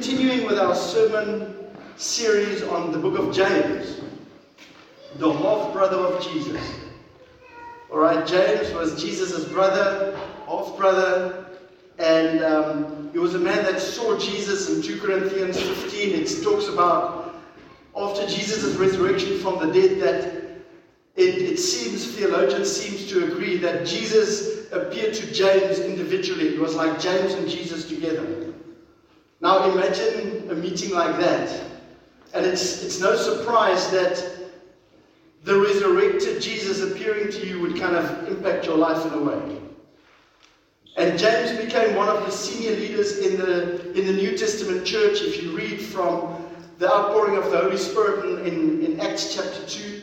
continuing with our sermon series on the book of James, the half brother of Jesus. All right, James was Jesus' brother, half brother, and um, he was a man that saw Jesus in 2 Corinthians 15. It talks about after Jesus' resurrection from the dead that it, it seems, theologians seems to agree that Jesus appeared to James individually. It was like James and Jesus together. Now imagine a meeting like that. And it's, it's no surprise that the resurrected Jesus appearing to you would kind of impact your life in a way. And James became one of the senior leaders in the, in the New Testament church. If you read from the outpouring of the Holy Spirit in, in, in Acts chapter 2.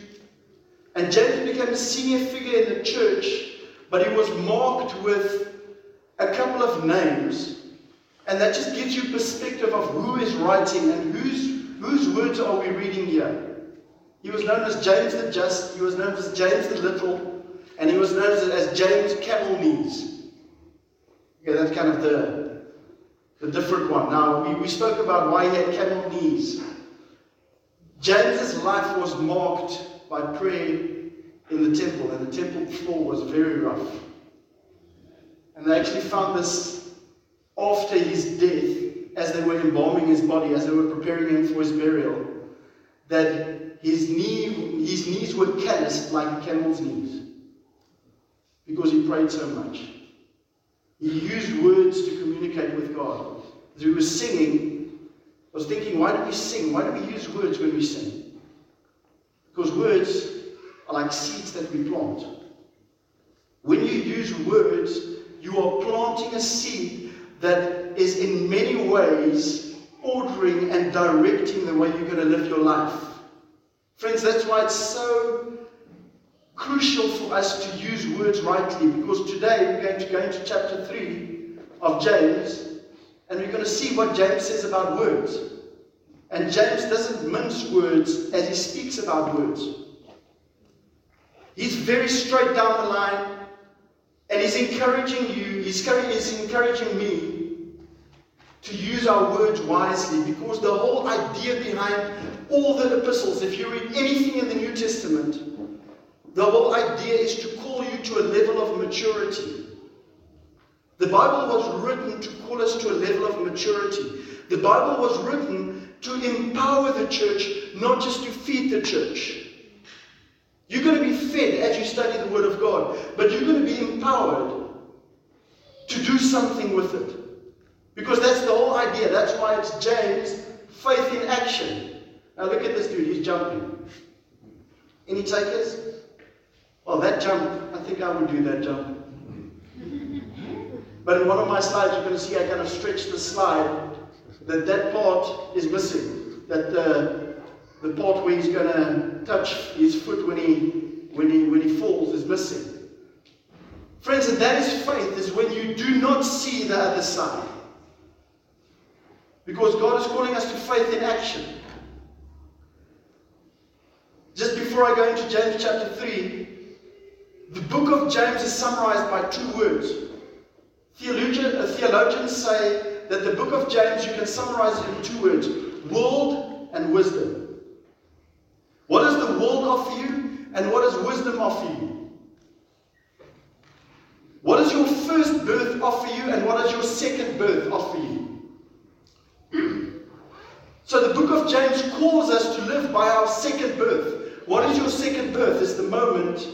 And James became a senior figure in the church, but he was marked with a couple of names. And that just gives you perspective of who is writing and whose, whose words are we reading here. He was known as James the Just, he was known as James the Little, and he was known as, James Camel Knees. Okay, that's kind of the, the different one. Now, we, we spoke about why he had camel knees. James's life was marked by prayer in the temple, and the temple floor was very rough. And they actually found this after his death, as they were embalming his body, as they were preparing him for his burial, that his, knee, his knees were calloused like a camel's knees because he prayed so much. He used words to communicate with God. As he was singing, I was thinking, why do we sing? Why do we use words when we sing? Because words are like seeds that we plant. When you use words, you are planting a seed that is in many ways ordering and directing the way you're going to live your life. Friends, that's why it's so crucial for us to use words rightly because today we're going to go into chapter 3 of James and we're going to see what James says about words. And James doesn't mince words as he speaks about words. He's very straight down the line and he's encouraging you, he's encouraging me to use our words wisely because the whole idea behind all the epistles, if you read anything in the New Testament, the whole idea is to call you to a level of maturity. The Bible was written to call us to a level of maturity. The Bible was written to empower the church, not just to feed the church. You're going to be fed as you study the Word of God, but you're going to be empowered to do something with it. Because that's the whole idea. That's why it's James, faith in action. Now look at this dude, he's jumping. Any takers? Well, that jump, I think I would do that jump. But in one of my slides, you're going to see I kind of stretch the slide that that part is missing. That the, the part where he's going to touch his foot when he, when, he, when he falls is missing. Friends, and that is faith, is when you do not see the other side. Because God is calling us to faith in action. Just before I go into James chapter 3, the book of James is summarized by two words. Theologian, uh, theologians say that the book of James, you can summarize it in two words world and wisdom. What does the world offer you, and what does wisdom offer you? What does your first birth offer you, and what does your second birth offer you? So the book of James calls us to live by our second birth. What is your second birth? Is the moment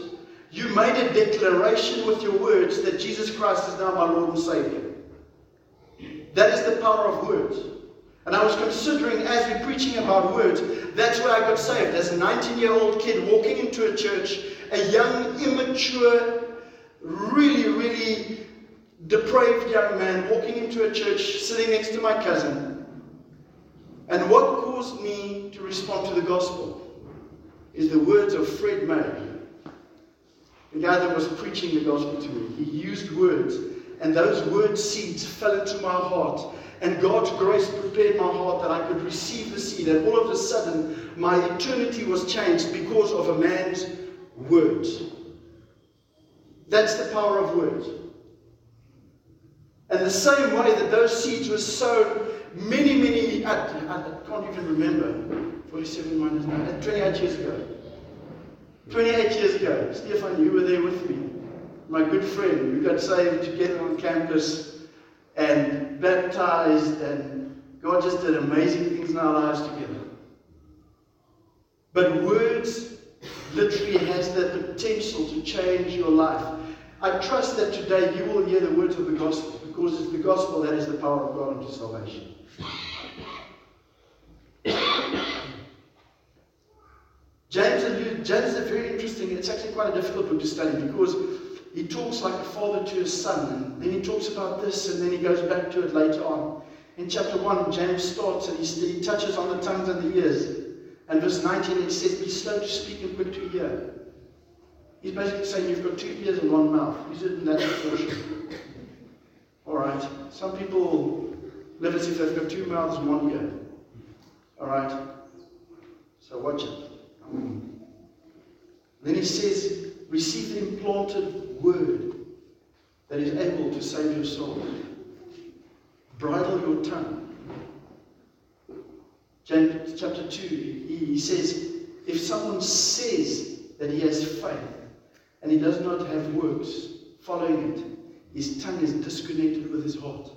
you made a declaration with your words that Jesus Christ is now my Lord and Savior. That is the power of words. And I was considering, as we're preaching about words, that's where I got saved. As a 19 year old kid walking into a church, a young, immature, really, really depraved young man walking into a church, sitting next to my cousin. And what caused me to respond to the gospel is the words of Fred May the guy that was preaching the gospel to me. He used words, and those word seeds fell into my heart. And God's grace prepared my heart that I could receive the seed. And all of a sudden, my eternity was changed because of a man's words. That's the power of words. And the same way that those seeds were sown many, many, I, I can't even remember, 47 minus 9, 28 years ago. 28 years ago, Stefan, you were there with me. My good friend, we got saved together on campus and baptized, and God just did amazing things in our lives together. But words literally has the potential to change your life. I trust that today you will hear the words of the gospel because it's the gospel that is the power of God unto salvation. James, James is very interesting, it's actually quite a difficult book to study because he talks like a father to his son, and then he talks about this, and then he goes back to it later on. In chapter 1, James starts and he, he touches on the tongues and the ears. And verse 19, it says, Be slow to speak and quick to hear. He's basically saying you've got two ears and one mouth. Use it in that proportion. All right. Some people live as if they've got two mouths and one ear. All right. So watch it. Then he says, receive the implanted word that is able to save your soul. Bridle your tongue. James chapter 2, he says, if someone says that he has faith and he does not have works following it, his tongue is disconnected with his heart.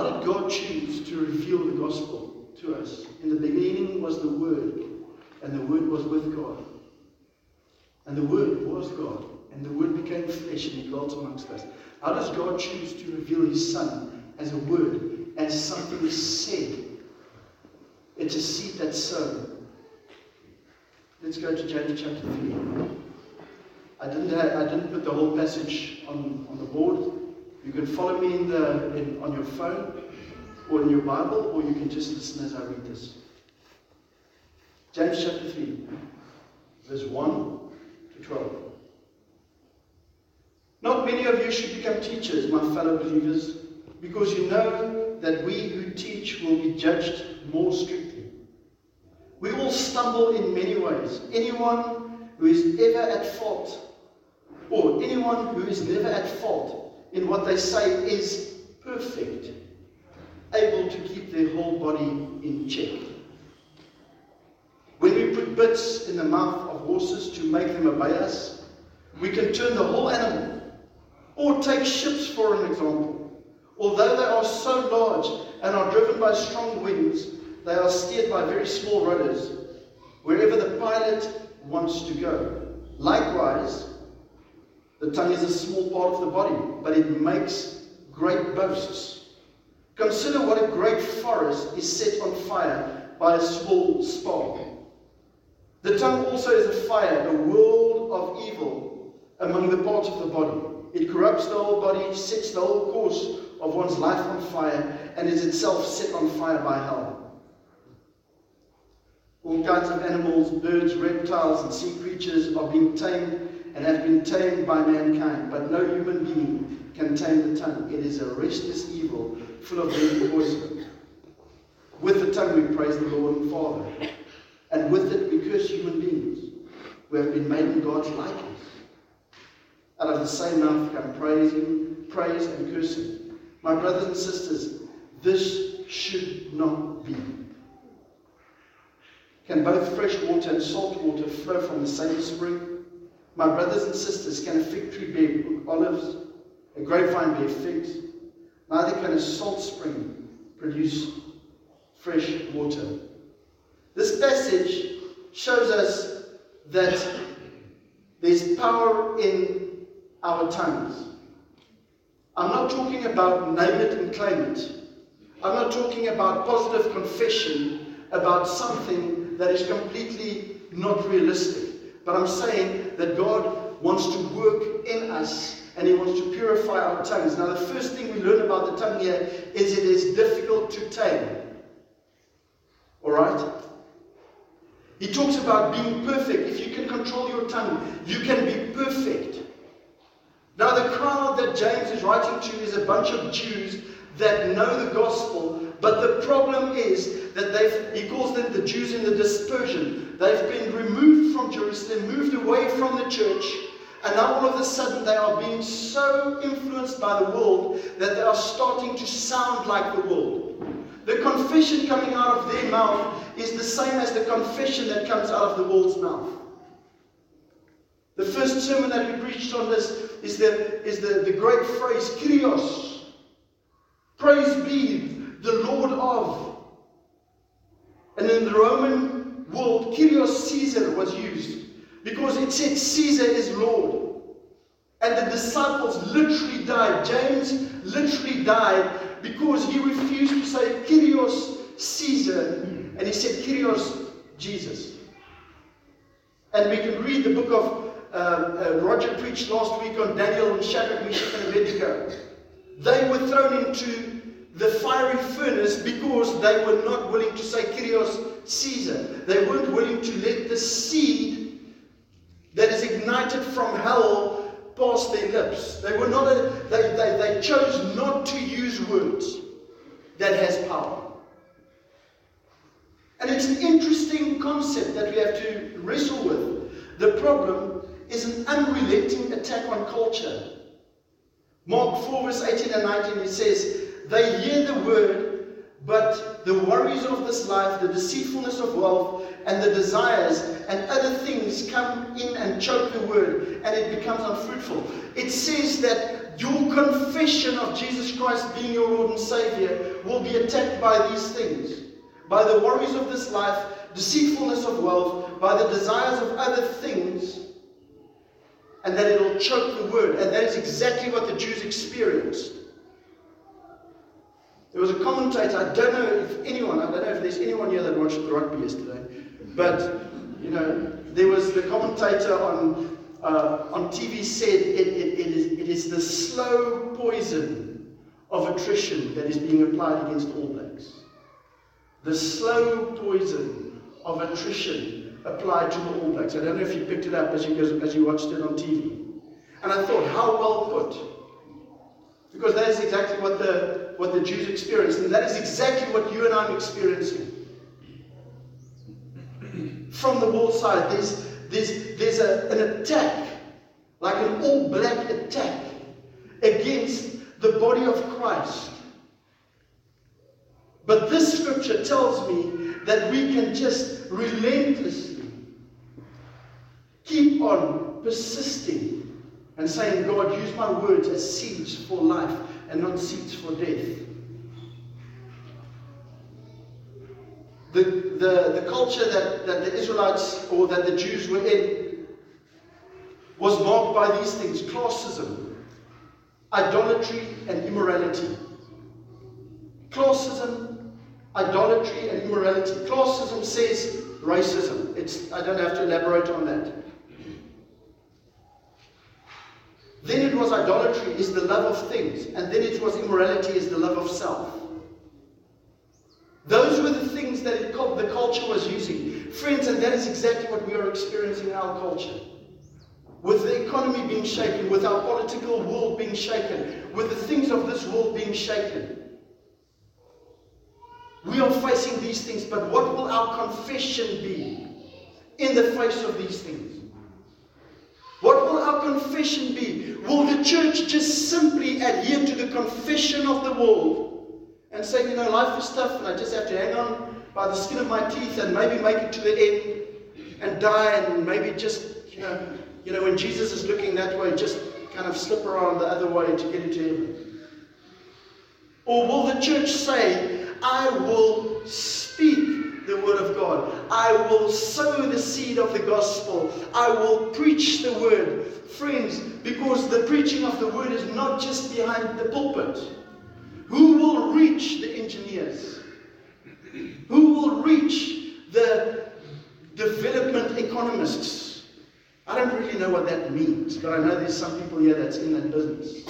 How did God choose to reveal the gospel to us? In the beginning was the Word, and the Word was with God. And the Word was God, and the Word became flesh and dwelt amongst us. How does God choose to reveal his Son as a Word as something said. It's a seed that's sown. Let's go to James chapter 3. I didn't, have, I didn't put the whole passage on, on the board. You can follow me in the, in, on your phone or in your Bible, or you can just listen as I read this. James chapter 3, verse 1 to 12. Not many of you should become teachers, my fellow believers, because you know that we who teach will be judged more strictly. We all stumble in many ways. Anyone who is ever at fault, or anyone who is never at fault in what they say is perfect, able to keep their whole body in check. When we put bits in the mouth of horses to make them obey us, we can turn the whole animal. Or take ships for an example. Although they are so large and are driven by strong winds, they are steered by very small rudders, wherever the pilot wants to go. Likewise, the tongue is a small part of the body, but it makes great boasts. Consider what a great forest is set on fire by a small spark. The tongue also is a fire, a world of evil among the parts of the body. It corrupts the whole body, sets the whole course of one's life on fire and is itself set on fire by hell. All kinds of animals, birds, reptiles, and sea creatures are being tamed and have been tamed by mankind, but no human being can tame the tongue. It is a restless evil, full of deadly poison. With the tongue we praise the Lord and Father, and with it we curse human beings who have been made in God's likeness. Out of the same mouth come praising, praise and cursing. My brothers and sisters, this should not be. Can both fresh water and salt water flow from the same spring? My brothers and sisters, can a fig tree bear olives, a grapevine bear figs? Neither can a salt spring produce fresh water. This passage shows us that there's power in our tongues. I'm not talking about name it and claim it. I'm not talking about positive confession about something that is completely not realistic. But I'm saying that God wants to work in us and He wants to purify our tongues. Now, the first thing we learn about the tongue here is it is difficult to tame. All right? He talks about being perfect. If you can control your tongue, you can be perfect. Now, the crowd that James is writing to is a bunch of Jews that know the gospel, but the problem is that they've, he calls them the Jews in the dispersion. They've been removed from Jerusalem, moved away from the church, And now all of a sudden they are being so influenced by the world that they are starting to sound like the world. The confession coming out of their mouth is the same as the confession that comes out of the world's mouth. The first sermon that we preached on this is the, is the, the great phrase, Kyrios. Praise be the Lord of. And in the Roman world, Kyrios Caesar was used because it said Caesar is Lord. And the disciples literally died. James literally died because he refused to say Kyrios Caesar and he said Kyrios Jesus. And we can read the book of um, uh, Roger preached last week on Daniel and Shadrach, Meshach, and Abednego. They were thrown into the fiery furnace because they were not willing to say Kyrios Caesar. They weren't willing to let the seed that is ignited from hell pass their lips. They were not a, they, they, they chose not to use words that has power. And it's an interesting concept that we have to wrestle with. The problem is an unrelenting attack on culture. Mark 4, verse 18 and 19, it says, They hear the word, but the worries of this life, the deceitfulness of wealth, and the desires and other things come in and choke the word, and it becomes unfruitful. It says that your confession of Jesus Christ being your Lord and Savior will be attacked by these things by the worries of this life, deceitfulness of wealth, by the desires of other things and that it'll choke the word. And that is exactly what the Jews experienced. There was a commentator, I don't know if anyone, I don't know if there's anyone here that watched rugby yesterday, but, you know, there was the commentator on, uh, on TV said it, it, it, is, it is the slow poison of attrition that is being applied against All Blacks. The slow poison of attrition applied to the All Blacks. I don't know if you picked it up as you, as you watched it on TV. And I thought, how well put. Because that is exactly what the, what the Jews experienced. And that is exactly what you and I are experiencing. From the wall side, there's, there's, there's a, an attack, like an all black attack, against the body of Christ. But this scripture tells me that we can just relentlessly Keep on persisting and saying, God, use my words as seeds for life and not seats for death. The, the, the culture that, that the Israelites or that the Jews were in was marked by these things classism, idolatry, and immorality. Classism, idolatry, and immorality. Classism says racism. It's, I don't have to elaborate on that. Then it was idolatry, is the love of things. And then it was immorality, is the love of self. Those were the things that it, the culture was using. Friends, and that is exactly what we are experiencing in our culture. With the economy being shaken, with our political world being shaken, with the things of this world being shaken. We are facing these things, but what will our confession be in the face of these things? Our confession be? Will the church just simply adhere to the confession of the world and say, you know, life is tough and I just have to hang on by the skin of my teeth and maybe make it to the end and die and maybe just, you know, you know, when Jesus is looking that way, just kind of slip around the other way to get into heaven? Or will the church say, I will speak the word of God. I will sow the seed of the gospel. I will preach the word. Friends, because the preaching of the word is not just behind the pulpit. Who will reach the engineers? Who will reach the development economists? I don't really know what that means, but I know there's some people here that's in that business.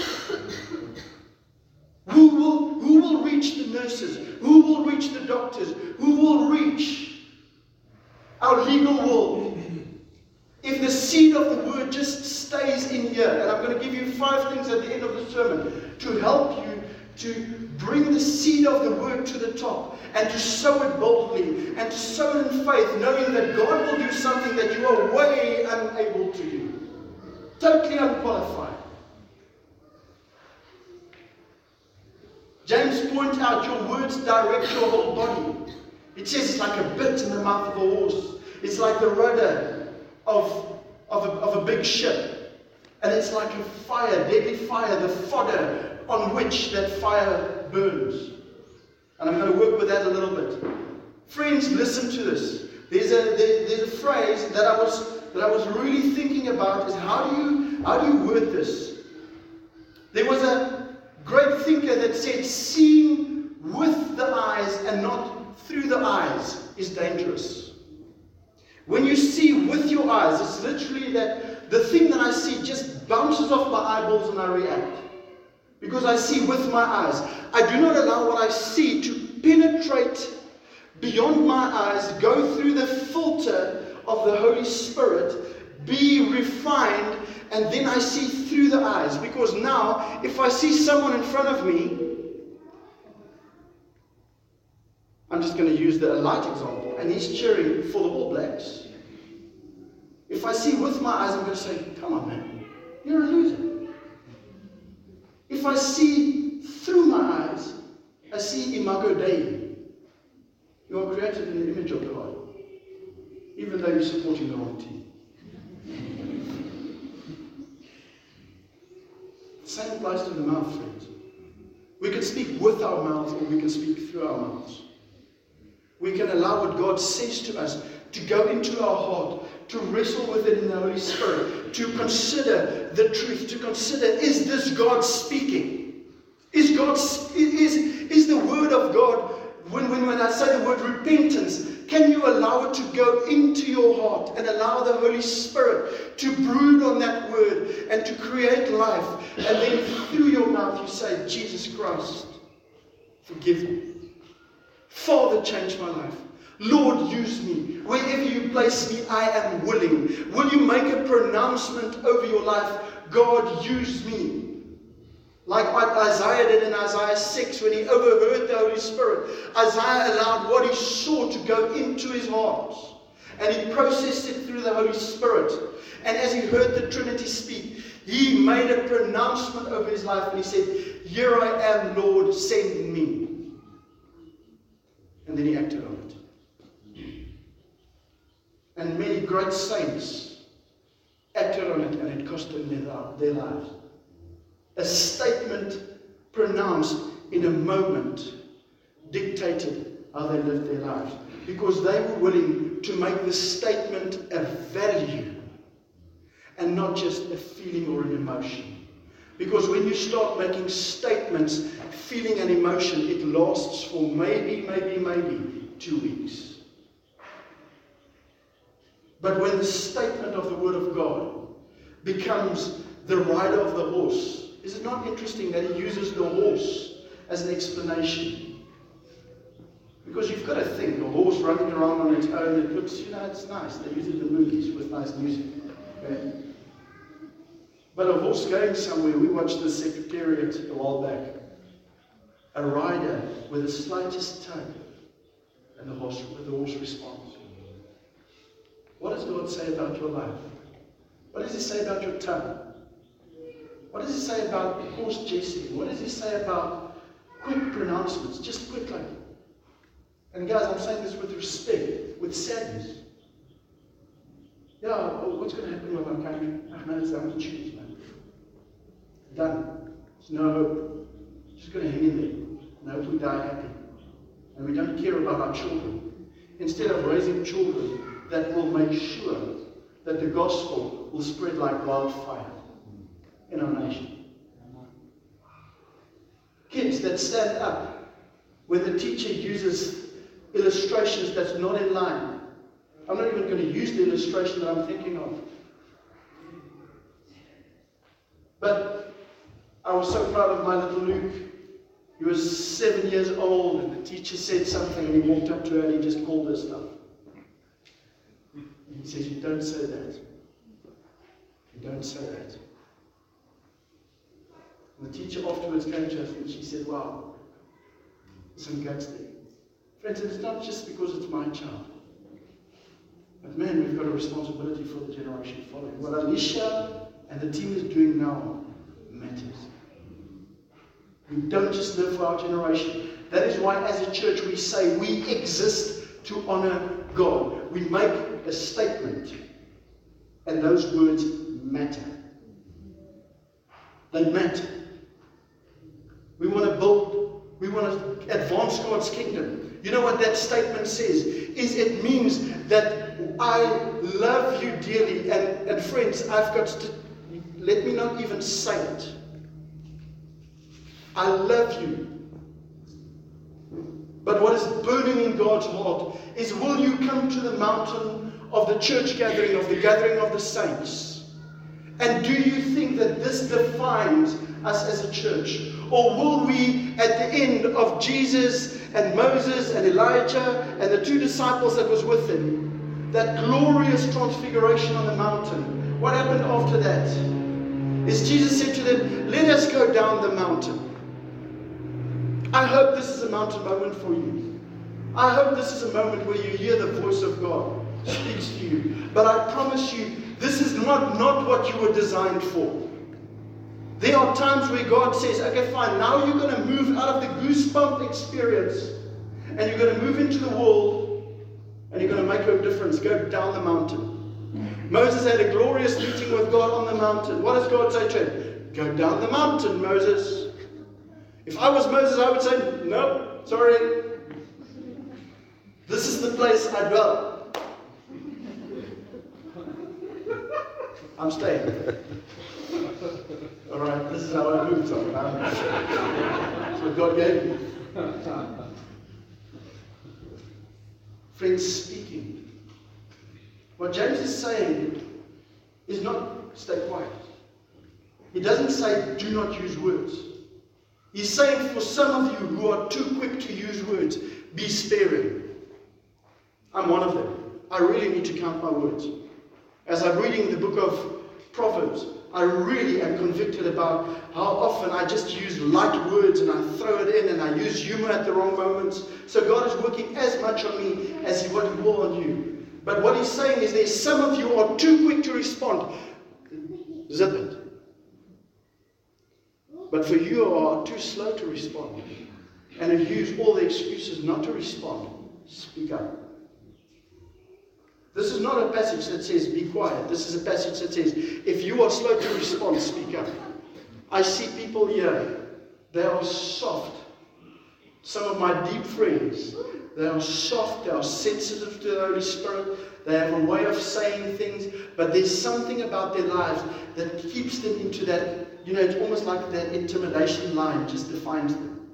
Who will, who will reach the nurses? Who will reach the doctors? Who will reach our legal world? If the seed of the word just stays in here, and I'm going to give you five things at the end of the sermon to help you to bring the seed of the word to the top and to sow it boldly and to sow it in faith, knowing that God will do something that you are way unable to do. Totally unqualified. James points out your words direct your whole body. It says it's like a bit in the mouth of a horse. It's like the rudder of, of, a, of a big ship. And it's like a fire, deadly fire, the fodder on which that fire burns. And I'm going to work with that a little bit. Friends, listen to this. There's a, there, there's a phrase that I was that I was really thinking about is how do you how do you word this? There was a great thinker that said seeing with the eyes and not through the eyes is dangerous. When you see with your eyes, it's literally that the thing that I see just bounces off my eyeballs and I react. Because I see with my eyes. I do not allow what I see to penetrate beyond my eyes, go through the filter of the Holy Spirit, be refined, and then I see through the eyes. Because now, if I see someone in front of me, I'm just going to use the light example, and he's cheering for the All Blacks. If I see with my eyes, I'm going to say, Come on, man, you're a loser. If I see through my eyes, I see Imago Dei. You are created in the image of God, even though you're supporting the wrong team. Same applies to the mouth, friends. We can speak with our mouths or we can speak through our mouths. We can allow what God says to us to go into our heart, to wrestle with it in the Holy Spirit, to consider the truth, to consider is this God speaking? Is God is, is the word of God when, when, when I say the word repentance, can you allow it to go into your heart and allow the Holy Spirit to brood on that word and to create life? And then through your mouth you say, Jesus Christ, forgive me. Father, change my life. Lord, use me. Wherever you place me, I am willing. Will you make a pronouncement over your life? God, use me. Like what Isaiah did in Isaiah 6 when he overheard the Holy Spirit. Isaiah allowed what he saw to go into his heart. And he processed it through the Holy Spirit. And as he heard the Trinity speak, he made a pronouncement over his life and he said, Here I am, Lord, send me. And then he acted on it. And many great saints acted on it and it cost them their, their lives a statement pronounced in a moment dictated how they lived their lives. Because they were willing to make the statement a value and not just a feeling or an emotion. Because when you start making statements, feeling and emotion, it lasts for maybe, maybe, maybe two weeks. But when the statement of the Word of God becomes the rider of the horse, is it not interesting that he uses the horse as an explanation? Because you've got to think, a horse running around on its own, it looks, you know, it's nice. They use it in movies with nice music. Okay? But a horse going somewhere, we watched the Secretariat a while back. A rider with the slightest tug, and the horse, the horse responds. What does God say about your life? What does He say about your tongue? What does he say about horse jesting? What does he say about quick pronouncements? Just quickly. And guys, I'm saying this with respect, with sadness. Yeah, oh, what's going to happen with our country? Man, it's going to change, man. Done. There's no hope. Just going to hang in there and hope we die happy. And we don't care about our children. Instead of raising children that will make sure that the gospel will spread like wildfire in our nation. Kids that stand up when the teacher uses illustrations that's not in line. I'm not even going to use the illustration that I'm thinking of. But I was so proud of my little Luke. He was seven years old, and the teacher said something, and he walked up to her and he just called her stuff. he says, You don't say that. You don't say that. And the teacher afterwards came to us and she said, Wow, some guts there. Friends, it's not just because it's my child. But man, we've got a responsibility for the generation following. What Alicia and the team is doing now matters. We don't just live for our generation. That is why, as a church, we say we exist to honor God. We make a statement, and those words matter. They matter. We want to build, we want to advance God's kingdom. You know what that statement says? Is it means that I love you dearly, and, and friends, I've got to let me not even say it. I love you. But what is burning in God's heart is will you come to the mountain of the church gathering, of the gathering of the saints? And do you think that this defines us as a church? Or will we, at the end of Jesus and Moses and Elijah and the two disciples that was with him, that glorious transfiguration on the mountain, what happened after that? Is Jesus said to them, Let us go down the mountain. I hope this is a mountain moment for you. I hope this is a moment where you hear the voice of God speaks to you. But I promise you, this is not, not what you were designed for. There are times where God says, okay, fine, now you're going to move out of the goosebump experience and you're going to move into the world and you're going to make a difference. Go down the mountain. Moses had a glorious meeting with God on the mountain. What does God say to him? Go down the mountain, Moses. If I was Moses, I would say, no, sorry. This is the place I dwell. I'm staying. All right, this is how I moved on. That's what God gave me. Friends, speaking. What James is saying is not stay quiet. He doesn't say do not use words. He's saying for some of you who are too quick to use words, be sparing. I'm one of them. I really need to count my words. As I'm reading the book of Proverbs, I really am convicted about how often I just use light words and I throw it in and I use humor at the wrong moments. So God is working as much on me as He what will on you. But what He's saying is there's some of you are too quick to respond. Zip it. But for you who are too slow to respond and have used all the excuses not to respond, speak up. This is not a passage that says be quiet. This is a passage that says if you are slow to respond, speak up. I see people here, they are soft. Some of my deep friends, they are soft, they are sensitive to the Holy Spirit, they have a way of saying things, but there's something about their lives that keeps them into that you know, it's almost like that intimidation line just defines them.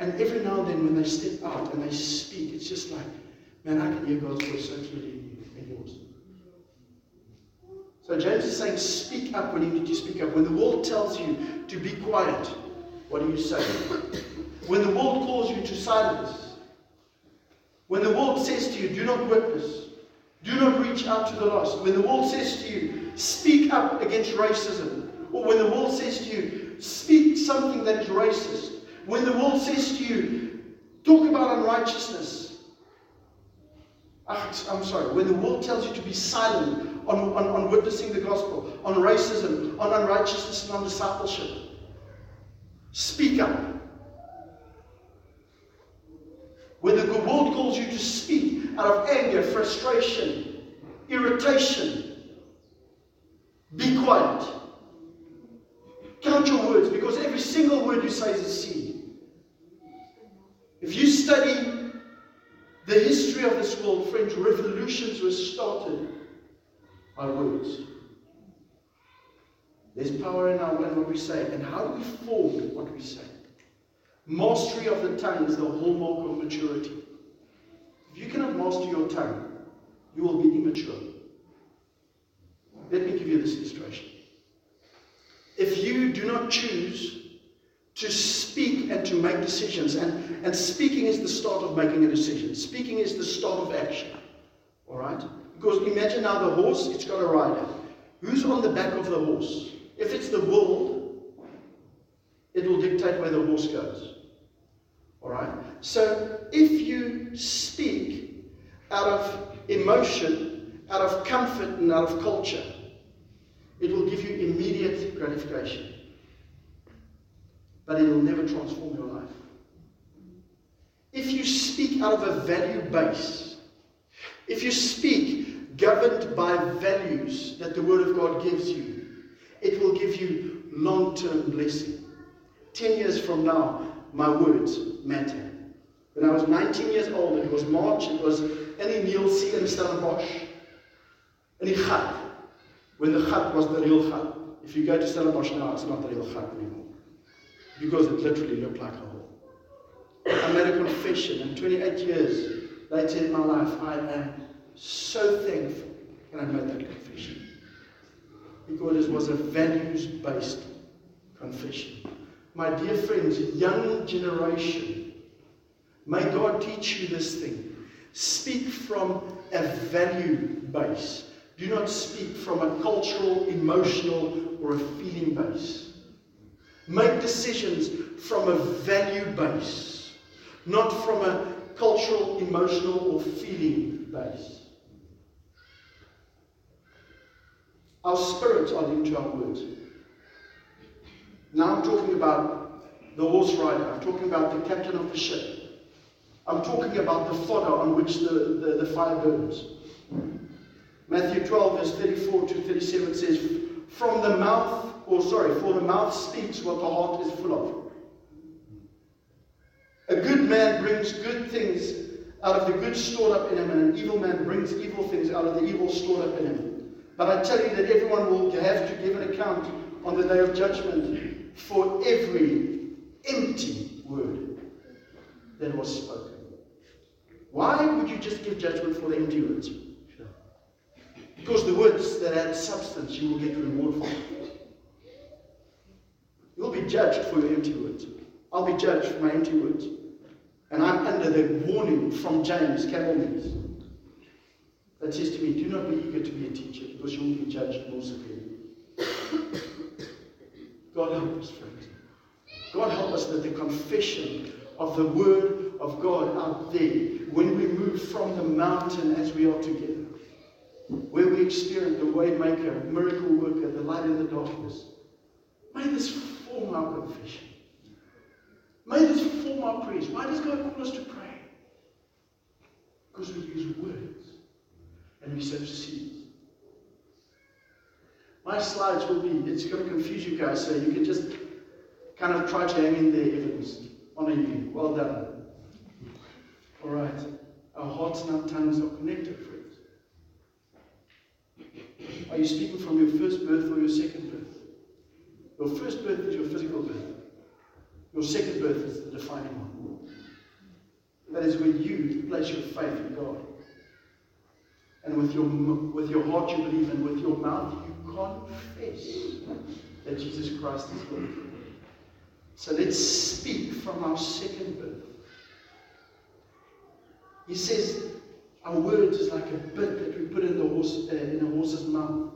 And every now and then when they step out and they speak, it's just like, man, I can hear God's voice so clearly in yours. So James is saying, speak up when you need to speak up. When the world tells you to be quiet, what do you say? When the world calls you to silence, when the world says to you, do not witness, do not reach out to the lost, when the world says to you, speak up against racism, or when the world says to you, speak something that is racist. When the world says to you, talk about unrighteousness. I'm sorry. When the world tells you to be silent on, on, on witnessing the gospel, on racism, on unrighteousness, and on discipleship, speak up. When the world calls you to speak out of anger, frustration, irritation, be quiet. Count your words because every single word you say is a seed. If you study the history of this world, French revolutions were started by words. There's power in our in what we say. And how do we form what we say? Mastery of the tongue is the hallmark of maturity. If you cannot master your tongue, you will be immature. Let me give you this illustration if you do not choose to speak and to make decisions, and, and speaking is the start of making a decision, speaking is the start of action. All right? Because imagine now the horse, it's got a rider. Who's on the back of the horse? If it's the world, it will dictate where the horse goes. All right? So if you speak out of emotion, out of comfort, and out of culture. It will give you immediate gratification. But it will never transform your life. If you speak out of a value base, if you speak governed by values that the Word of God gives you, it will give you long term blessing. Ten years from now, my words matter. When I was 19 years old, it was March, it was any Neil C. in Stellenbosch, any Chat, when the Chat was the real Chat. If you go to Stellenbosch now, it's not the real Chat anymore. Because it literally looked like a hole. I made a confession, and 28 years later in my life, I am so thankful. that I made that confession. Because it was a values based confession. My dear friends, young generation, may God teach you this thing. Speak from a value base. Do not speak from a cultural, emotional, or a feeling base. Make decisions from a value base, not from a cultural, emotional, or feeling base. Our spirits are linked to our words. Now I'm talking about the horse rider. I'm talking about the captain of the ship. I'm talking about the fodder on which the, the, the fire burns. Matthew 12, verse 34 to 37 says, From the mouth, or sorry, for the mouth speaks what the heart is full of. A good man brings good things out of the good stored up in him, and an evil man brings evil things out of the evil stored up in him. But I tell you that everyone will have to give an account on the day of judgment for every empty word that was spoken. Why would you just give judgment for the empty words? Because the words that had substance, you will get reward for. You'll be judged for your empty words. I'll be judged for my empty words. And I'm under the warning from James Camel that says to me, Do not be eager to be a teacher because you will be judged more severely. God help us, friends. God help us that the confession of the Word of God out there, when we move from the mountain as we are together, where we experience the waymaker, miracle worker, the light in the darkness, may this form our confession. May this form our praise. Why does God call us to pray? Because we use words and we sow seeds. My slides will be, it's going to confuse you guys, so you can just kind of try to hang in there, Evans. Honor you. Well done. All right. Our hearts and our tongues are connected. Are you speaking from your first birth or your second birth? Your first birth is your physical birth. Your second birth is the defining one. That is when you place your faith in God. And with your, with your heart you believe, and with your mouth you confess that Jesus Christ is Lord. So let's speak from our second birth. He says, our words is like a bit that we put in, the horse, uh, in a horse's mouth.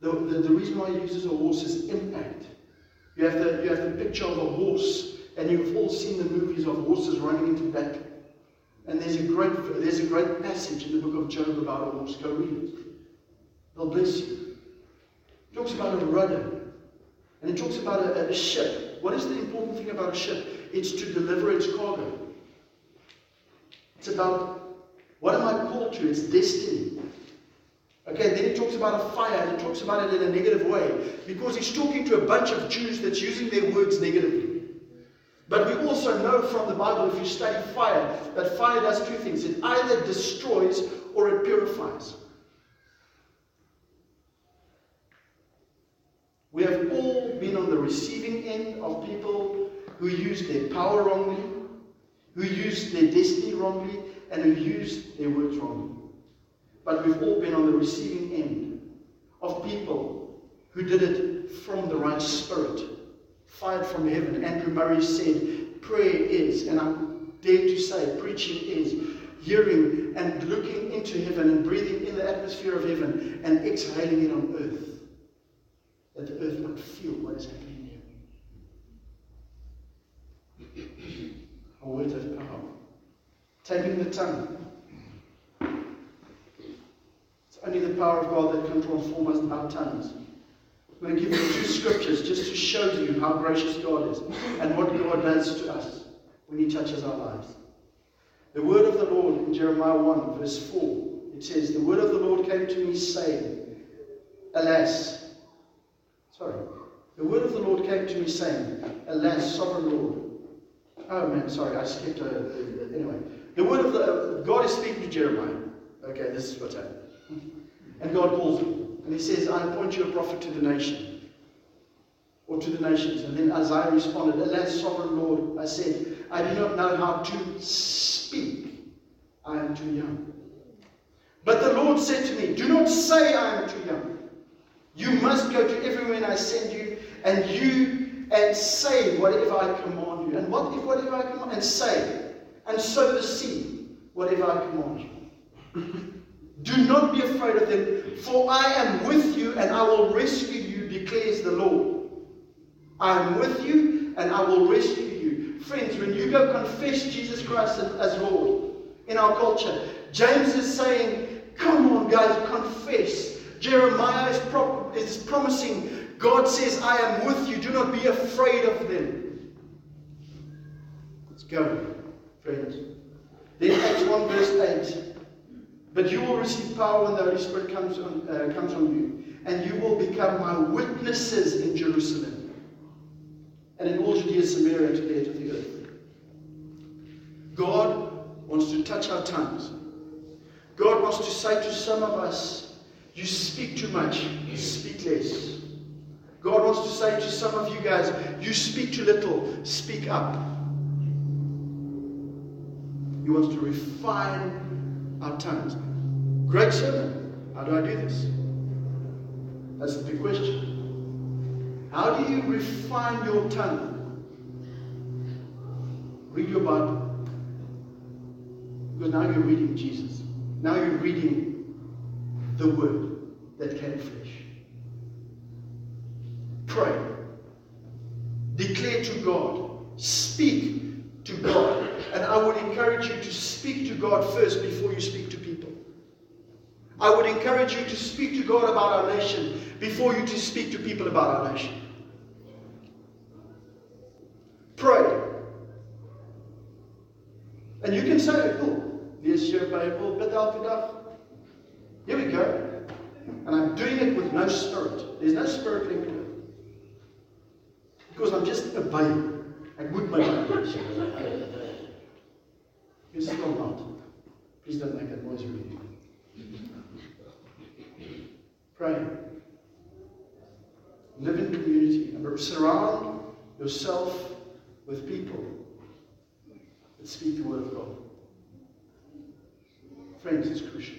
The, the, the reason why he uses a horse is impact. You have, the, you have the picture of a horse, and you've all seen the movies of horses running into battle. And there's a great, there's a great passage in the book of Job about a horse. Go read it. They'll bless you. It talks about a rudder. And it talks about a, a ship. What is the important thing about a ship? It's to deliver its cargo. It's about what am I called to? It's destiny. Okay, then he talks about a fire, and he talks about it in a negative way because he's talking to a bunch of Jews that's using their words negatively. But we also know from the Bible, if you study fire, that fire does two things it either destroys or it purifies. We have all been on the receiving end of people who use their power wrongly, who use their destiny wrongly, and who use their words wrongly. But we've all been on the receiving end of people who did it from the right spirit, fired from heaven. Andrew Murray said, Prayer is, and I dare to say, preaching is, hearing and looking into heaven and breathing in the atmosphere of heaven and exhaling it on earth. That the earth might feel what is happening here. Our words have power. Taking the tongue It's only the power of God that can transform us our tongues. I'm going to give you two scriptures just to show you how gracious God is and what God does to us when He touches our lives. The word of the Lord in Jeremiah 1, verse 4, it says, The word of the Lord came to me, saying, Alas, sorry, the word of the Lord came to me, saying, Alas, sovereign Lord. Oh man, sorry, I skipped a. Anyway, the word of the God is speaking to Jeremiah. Okay, this is what's happening. And God calls him. And he says, I appoint you a prophet to the nation. Or to the nations. And then Isaiah responded, Alas, sovereign Lord, I said, I do not know how to speak. I am too young. But the Lord said to me, Do not say I am too young. You must go to everyone I send you, and you and say whatever I command you. And what if whatever I command and say, and sow the seed, whatever I command you. Do not be afraid of them, for I am with you, and I will rescue you, declares the Lord. I am with you, and I will rescue you. Friends, when you go confess Jesus Christ as Lord in our culture, James is saying, Come on, guys, confess. Jeremiah is, pro- is promising, God says, I am with you. Do not be afraid of them. Let's go, friends. Then Acts 1 verse 8. But you will receive power when the Holy Spirit comes on, uh, comes on you, and you will become my witnesses in Jerusalem and in all Judea, and Samaria, to the end of the earth. God wants to touch our tongues. God wants to say to some of us, You speak too much, speak less. God wants to say to some of you guys, You speak too little, speak up. He wants to refine our tongues. Great sermon. How do I do this? That's the big question. How do you refine your tongue? Read your Bible. Because now you're reading Jesus. Now you're reading the Word that came flesh. Pray. Declare to God. Speak to God. And I would encourage you to speak to God first before you speak to people. I would encourage you to speak to God about our nation before you to speak to people about our nation. Pray. And you can say, oh, lees jou Bybel, bid elke dag. Here we go. And I'm doing it with no spirit. There's no spirit to it. Because I'm just a baby. Ek moet my You're still not. Please don't make that noise really. Pray. Live in community surround yourself with people that speak the word of God. Friends, it's crucial.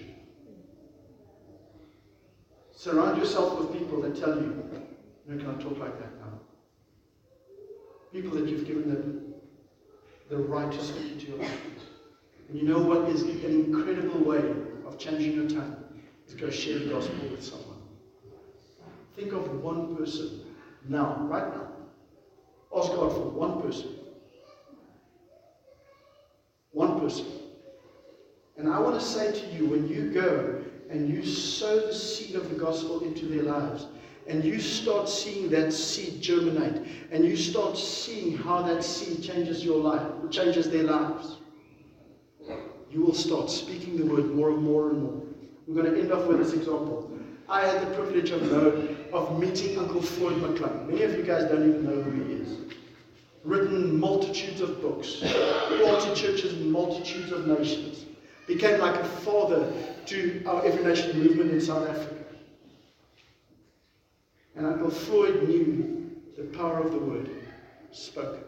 Surround yourself with people that tell you, you can I talk like that now? People that you've given them the right to speak into your life. And you know what is an incredible way of changing your tongue? Is go share the gospel with someone. Think of one person now, right now. Ask God for one person. One person. And I want to say to you, when you go and you sow the seed of the gospel into their lives, and you start seeing that seed germinate, and you start seeing how that seed changes your life, changes their lives, you will start speaking the word more and more and more. I'm going to end off with this example. I had the privilege of, know, of meeting Uncle Floyd McClung. Many of you guys don't even know who he is. Written multitudes of books, planted churches in multitudes of nations, became like a father to our Every Nation movement in South Africa. And Uncle Floyd knew the power of the word spoken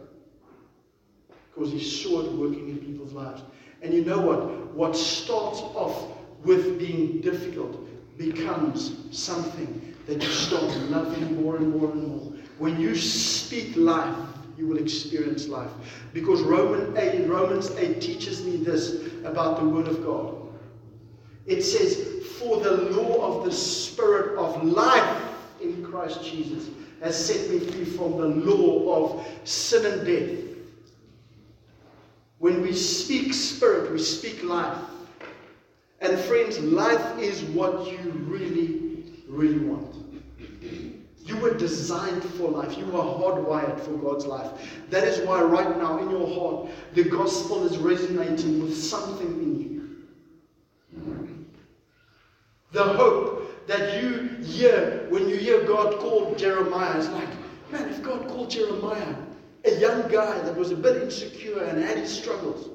because he saw it working in people's lives. And you know what? What starts off with being difficult becomes something that you start loving more and more and more. When you speak life, you will experience life. Because Roman 8, Romans 8 teaches me this about the Word of God. It says, For the law of the Spirit of life in Christ Jesus has set me free from the law of sin and death. When we speak spirit, we speak life. And friends, life is what you really, really want. You were designed for life. You were hardwired for God's life. That is why, right now, in your heart, the gospel is resonating with something in you. The hope that you hear when you hear God call Jeremiah is like, man, if God called Jeremiah, a young guy that was a bit insecure and had his struggles,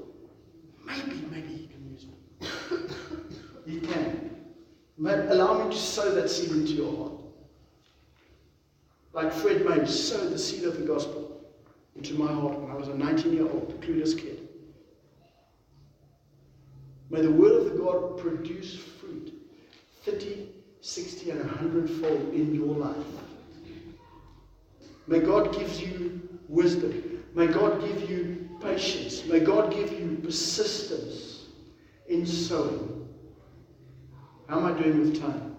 maybe, maybe he can use me. he can. But allow me to sow that seed into your heart. Like Fred May sowed the seed of the gospel into my heart when I was a 19 year old, clueless kid. May the word of the God produce fruit 30, 60, and 100 fold in your life. May God give you wisdom. May God give you patience. May God give you persistence in sowing. How am I doing with time?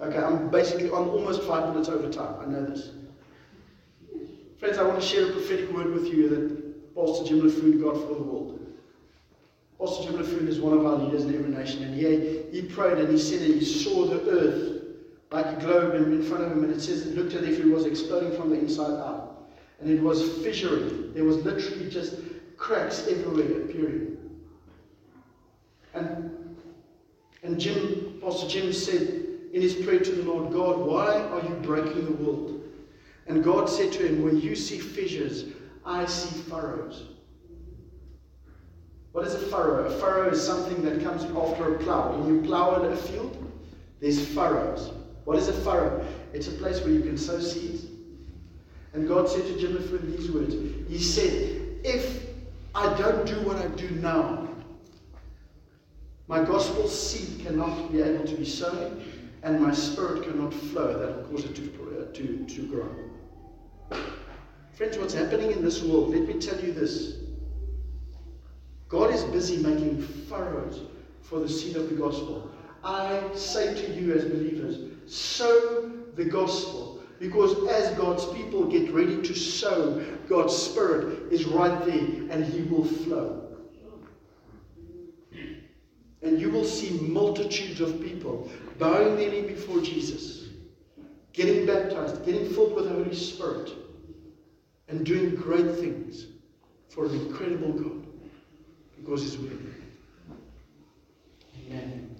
Okay, I'm basically, I'm almost five minutes over time. I know this. Friends, I want to share a prophetic word with you that Pastor Jim Laffoon got for the world. Pastor Jim Laffoon is one of our leaders in every nation, and he, he prayed and he said that he saw the earth like a globe in front of him, and it says it looked as if it was exploding from the inside out. And it was fissuring. There was literally just cracks everywhere appearing. And, and Jim, Pastor Jim said in his prayer to the Lord, God, why are you breaking the world? And God said to him, When you see fissures, I see furrows. What is a furrow? A furrow is something that comes after a plow. When you plow a field, there's furrows. What is a furrow? It's a place where you can sow seeds. And God said to in these words, He said, If I don't do what I do now, my gospel seed cannot be able to be sown, and my spirit cannot flow. That will cause it to, to, to grow. Friends, what's happening in this world, let me tell you this. God is busy making furrows for the seed of the gospel. I say to you as believers, sow the gospel. Because as God's people get ready to sow, God's Spirit is right there and He will flow. And you will see multitudes of people bowing their knee before Jesus, getting baptized, getting filled with the Holy Spirit, and doing great things for an incredible God because He's with you. Amen.